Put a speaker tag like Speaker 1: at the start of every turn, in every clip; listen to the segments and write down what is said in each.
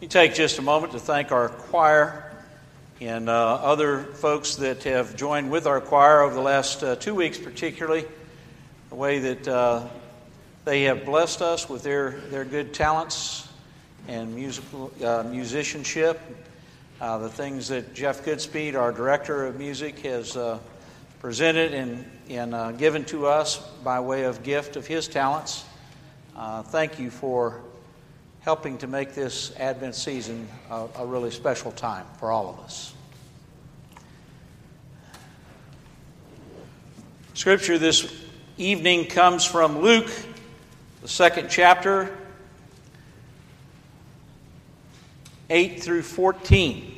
Speaker 1: Me take just a moment to thank our choir and uh, other folks that have joined with our choir over the last uh, two weeks, particularly the way that uh, they have blessed us with their, their good talents and musical uh, musicianship. Uh, the things that Jeff Goodspeed, our director of music, has uh, presented and, and given to us by way of gift of his talents. thank you for helping to make this Advent season a, a really special time for all of us. Scripture this evening comes from Luke, the second chapter, 8 through 14.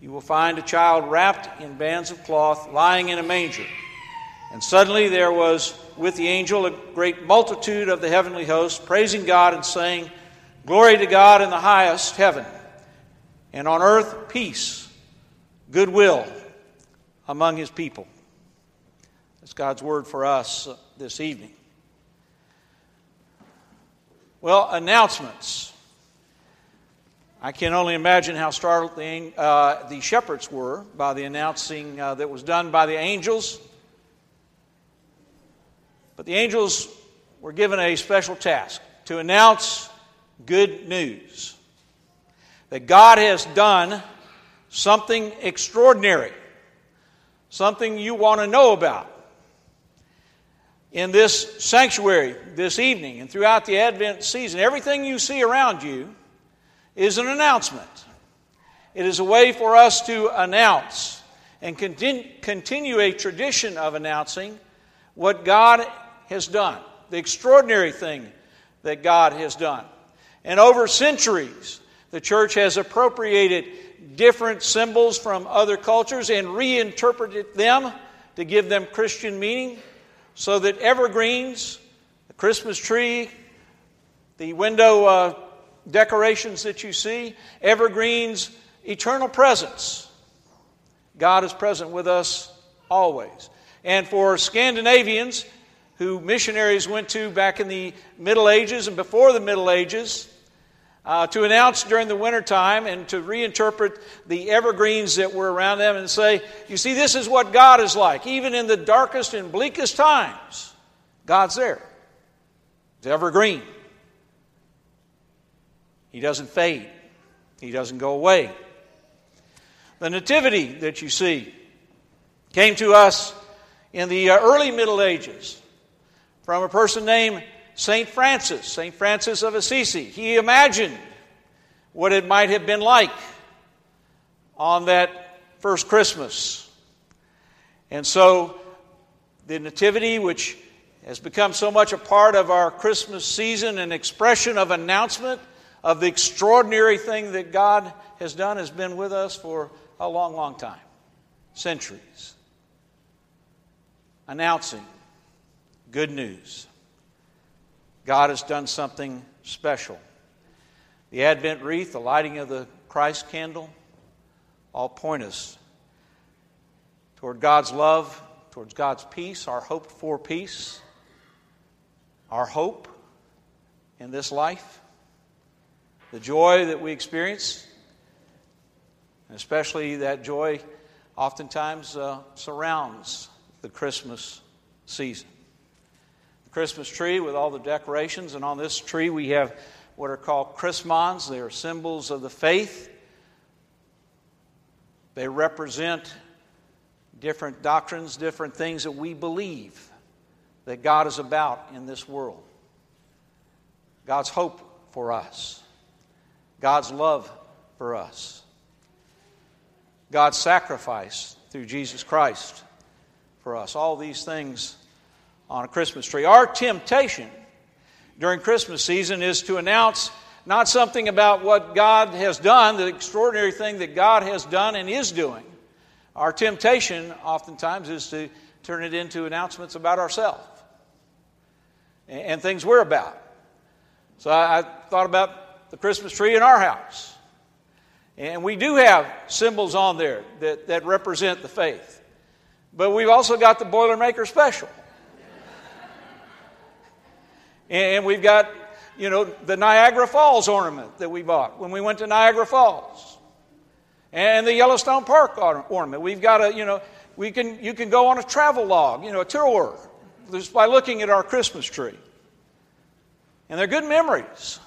Speaker 1: you will find a child wrapped in bands of cloth lying in a manger. And suddenly there was with the angel a great multitude of the heavenly host, praising God and saying, Glory to God in the highest heaven, and on earth peace, goodwill among his people. That's God's word for us uh, this evening. Well, announcements. I can only imagine how startled the, uh, the shepherds were by the announcing uh, that was done by the angels. But the angels were given a special task to announce good news that God has done something extraordinary, something you want to know about. In this sanctuary this evening and throughout the Advent season, everything you see around you is an announcement. It is a way for us to announce and continue a tradition of announcing what God has done, the extraordinary thing that God has done. And over centuries, the church has appropriated different symbols from other cultures and reinterpreted them to give them Christian meaning so that evergreens, the Christmas tree, the window uh, decorations that you see, evergreens, eternal presence. God is present with us always. And for Scandinavians who missionaries went to back in the Middle Ages and before the Middle Ages, uh, to announce during the wintertime and to reinterpret the evergreens that were around them and say, you see, this is what God is like. Even in the darkest and bleakest times, God's there. It's evergreen. He doesn't fade, He doesn't go away. The nativity that you see came to us in the uh, early Middle Ages from a person named St. Francis, St. Francis of Assisi. He imagined what it might have been like on that first Christmas. And so the Nativity, which has become so much a part of our Christmas season, an expression of announcement of the extraordinary thing that God has done has been with us for a long, long time centuries. Announcing good news. God has done something special. The Advent wreath, the lighting of the Christ candle, all point us toward God's love, towards God's peace, our hoped for peace, our hope in this life the joy that we experience, especially that joy oftentimes uh, surrounds the Christmas season. The Christmas tree with all the decorations, and on this tree we have what are called chrismons. They are symbols of the faith. They represent different doctrines, different things that we believe that God is about in this world. God's hope for us. God's love for us, God's sacrifice through Jesus Christ for us. All these things on a Christmas tree. Our temptation during Christmas season is to announce not something about what God has done, the extraordinary thing that God has done and is doing. Our temptation, oftentimes, is to turn it into announcements about ourselves and things we're about. So I thought about the Christmas tree in our house. And we do have symbols on there that, that represent the faith. But we've also got the Boilermaker Special. and we've got, you know, the Niagara Falls ornament that we bought when we went to Niagara Falls. And the Yellowstone Park ornament. We've got a, you know, we can, you can go on a travel log, you know, a tour just by looking at our Christmas tree. And they're good memories.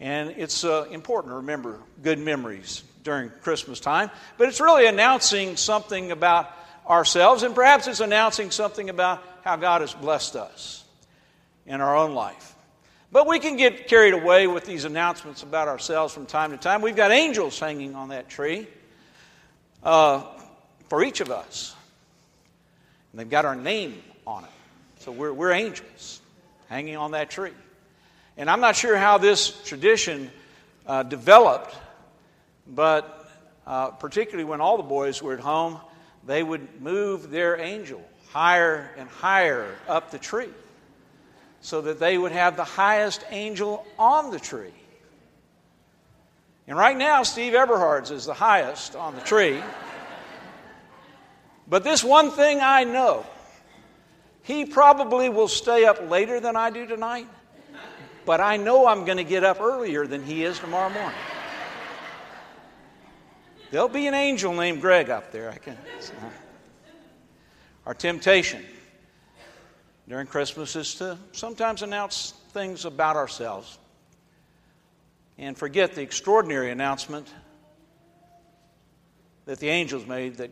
Speaker 1: And it's uh, important to remember good memories during Christmas time. But it's really announcing something about ourselves, and perhaps it's announcing something about how God has blessed us in our own life. But we can get carried away with these announcements about ourselves from time to time. We've got angels hanging on that tree uh, for each of us, and they've got our name on it. So we're, we're angels hanging on that tree. And I'm not sure how this tradition uh, developed, but uh, particularly when all the boys were at home, they would move their angel higher and higher up the tree so that they would have the highest angel on the tree. And right now, Steve Eberhard's is the highest on the tree. But this one thing I know he probably will stay up later than I do tonight but I know I'm going to get up earlier than he is tomorrow morning. There'll be an angel named Greg up there. I can. Our temptation during Christmas is to sometimes announce things about ourselves and forget the extraordinary announcement that the angels made that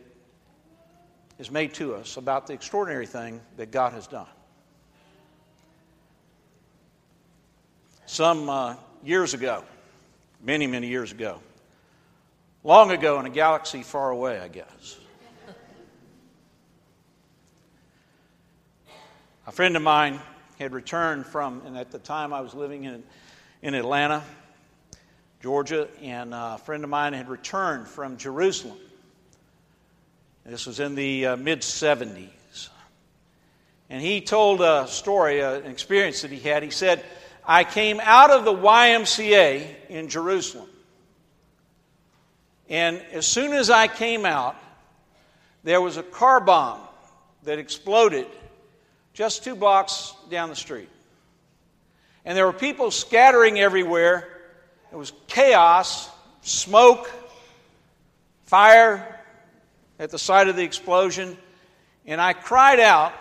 Speaker 1: is made to us about the extraordinary thing that God has done. Some uh, years ago, many, many years ago, long ago in a galaxy far away, I guess. a friend of mine had returned from, and at the time I was living in, in Atlanta, Georgia, and a friend of mine had returned from Jerusalem. This was in the uh, mid 70s. And he told a story, uh, an experience that he had. He said, I came out of the YMCA in Jerusalem. And as soon as I came out, there was a car bomb that exploded just two blocks down the street. And there were people scattering everywhere. It was chaos, smoke, fire at the site of the explosion. And I cried out,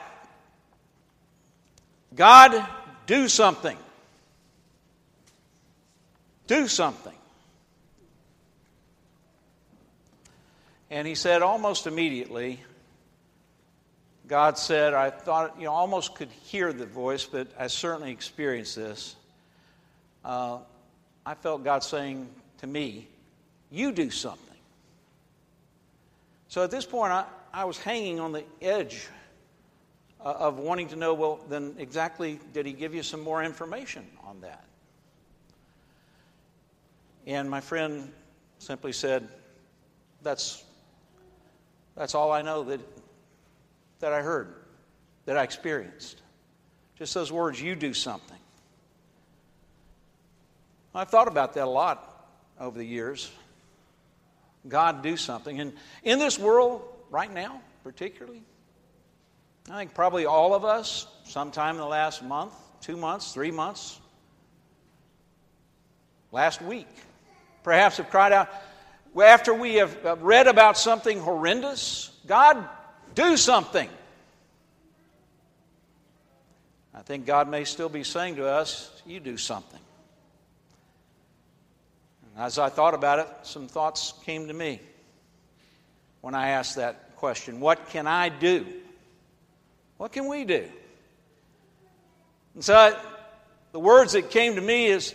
Speaker 1: God, do something. Do something. And he said almost immediately, God said, I thought, you know, almost could hear the voice, but I certainly experienced this. Uh, I felt God saying to me, You do something. So at this point, I, I was hanging on the edge uh, of wanting to know, well, then exactly did he give you some more information on that? And my friend simply said, That's, that's all I know that, that I heard, that I experienced. Just those words, you do something. I've thought about that a lot over the years. God do something. And in this world, right now, particularly, I think probably all of us, sometime in the last month, two months, three months, last week, perhaps have cried out, after we have read about something horrendous, God, do something. I think God may still be saying to us, You do something. And as I thought about it, some thoughts came to me when I asked that question What can I do? What can we do? And so the words that came to me is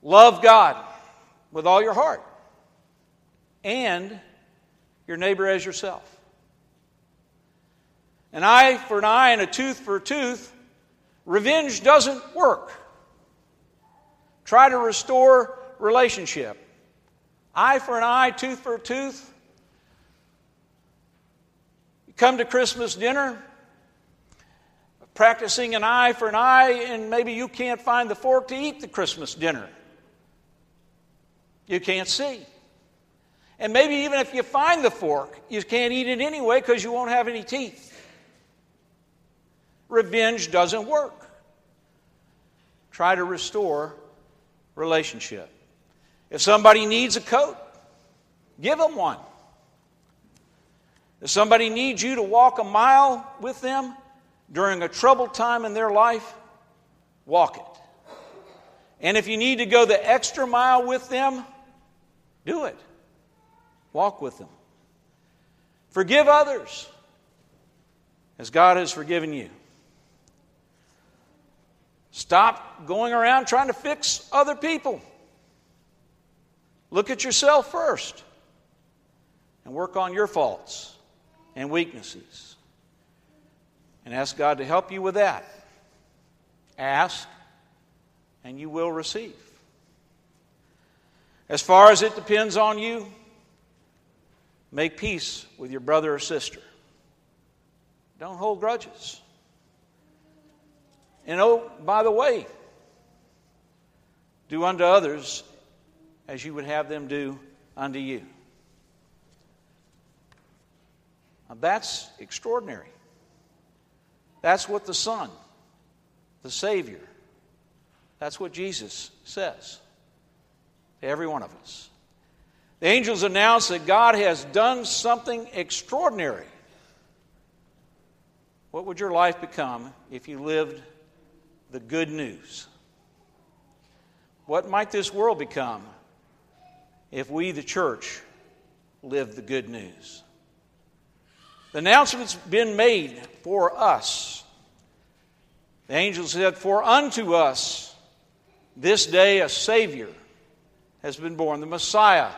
Speaker 1: love God with all your heart and your neighbor as yourself. An eye for an eye and a tooth for a tooth, revenge doesn't work. Try to restore relationship. Eye for an eye, tooth for a tooth. You come to Christmas dinner, practicing an eye for an eye, and maybe you can't find the fork to eat the Christmas dinner. You can't see. And maybe even if you find the fork, you can't eat it anyway because you won't have any teeth. Revenge doesn't work. Try to restore relationship. If somebody needs a coat, give them one. If somebody needs you to walk a mile with them during a troubled time in their life, walk it. And if you need to go the extra mile with them, do it. Walk with them. Forgive others as God has forgiven you. Stop going around trying to fix other people. Look at yourself first and work on your faults and weaknesses. And ask God to help you with that. Ask, and you will receive. As far as it depends on you, make peace with your brother or sister. Don't hold grudges. And oh, by the way, do unto others as you would have them do unto you. Now that's extraordinary. That's what the Son, the Savior, that's what Jesus says to every one of us. The angels announce that God has done something extraordinary. What would your life become if you lived the good news? What might this world become if we, the church, lived the good news? The announcement's been made for us. The angel said, For unto us this day a Savior has been born. The Messiah,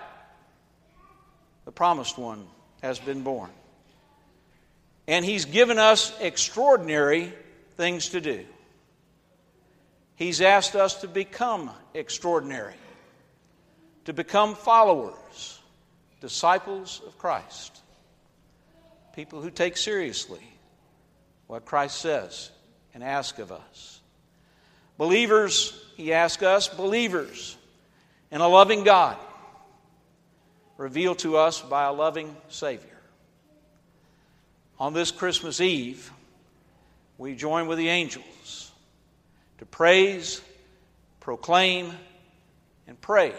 Speaker 1: the promised one, has been born. And He's given us extraordinary things to do. He's asked us to become extraordinary, to become followers, disciples of Christ, people who take seriously what Christ says and ask of us. Believers, he asks us, believers in a loving God, revealed to us by a loving Savior. On this Christmas Eve, we join with the angels to praise, proclaim, and pray.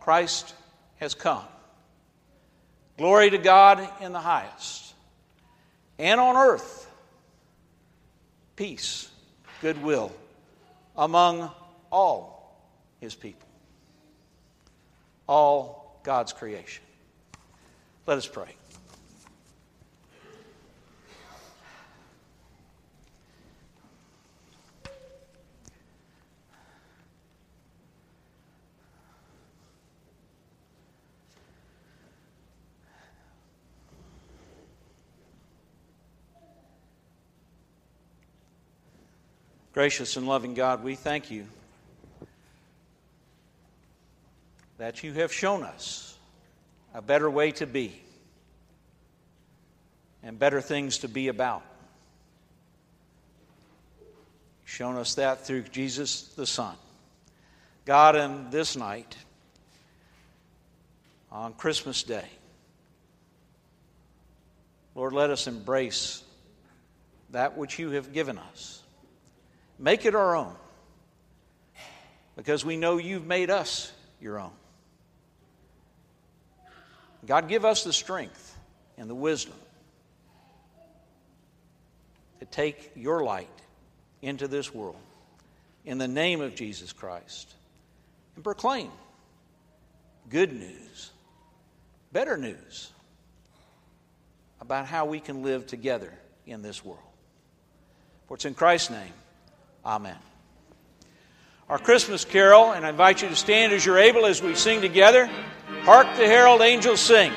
Speaker 1: Christ has come. Glory to God in the highest. And on earth, peace, goodwill among all his people, all God's creation. Let us pray. Gracious and loving God, we thank you that you have shown us a better way to be and better things to be about. Shown us that through Jesus the Son. God, in this night, on Christmas Day, Lord, let us embrace that which you have given us Make it our own because we know you've made us your own. God, give us the strength and the wisdom to take your light into this world in the name of Jesus Christ and proclaim good news, better news about how we can live together in this world. For it's in Christ's name. Amen. Our Christmas carol, and I invite you to stand as you're able as we sing together. Hark the herald angels sing.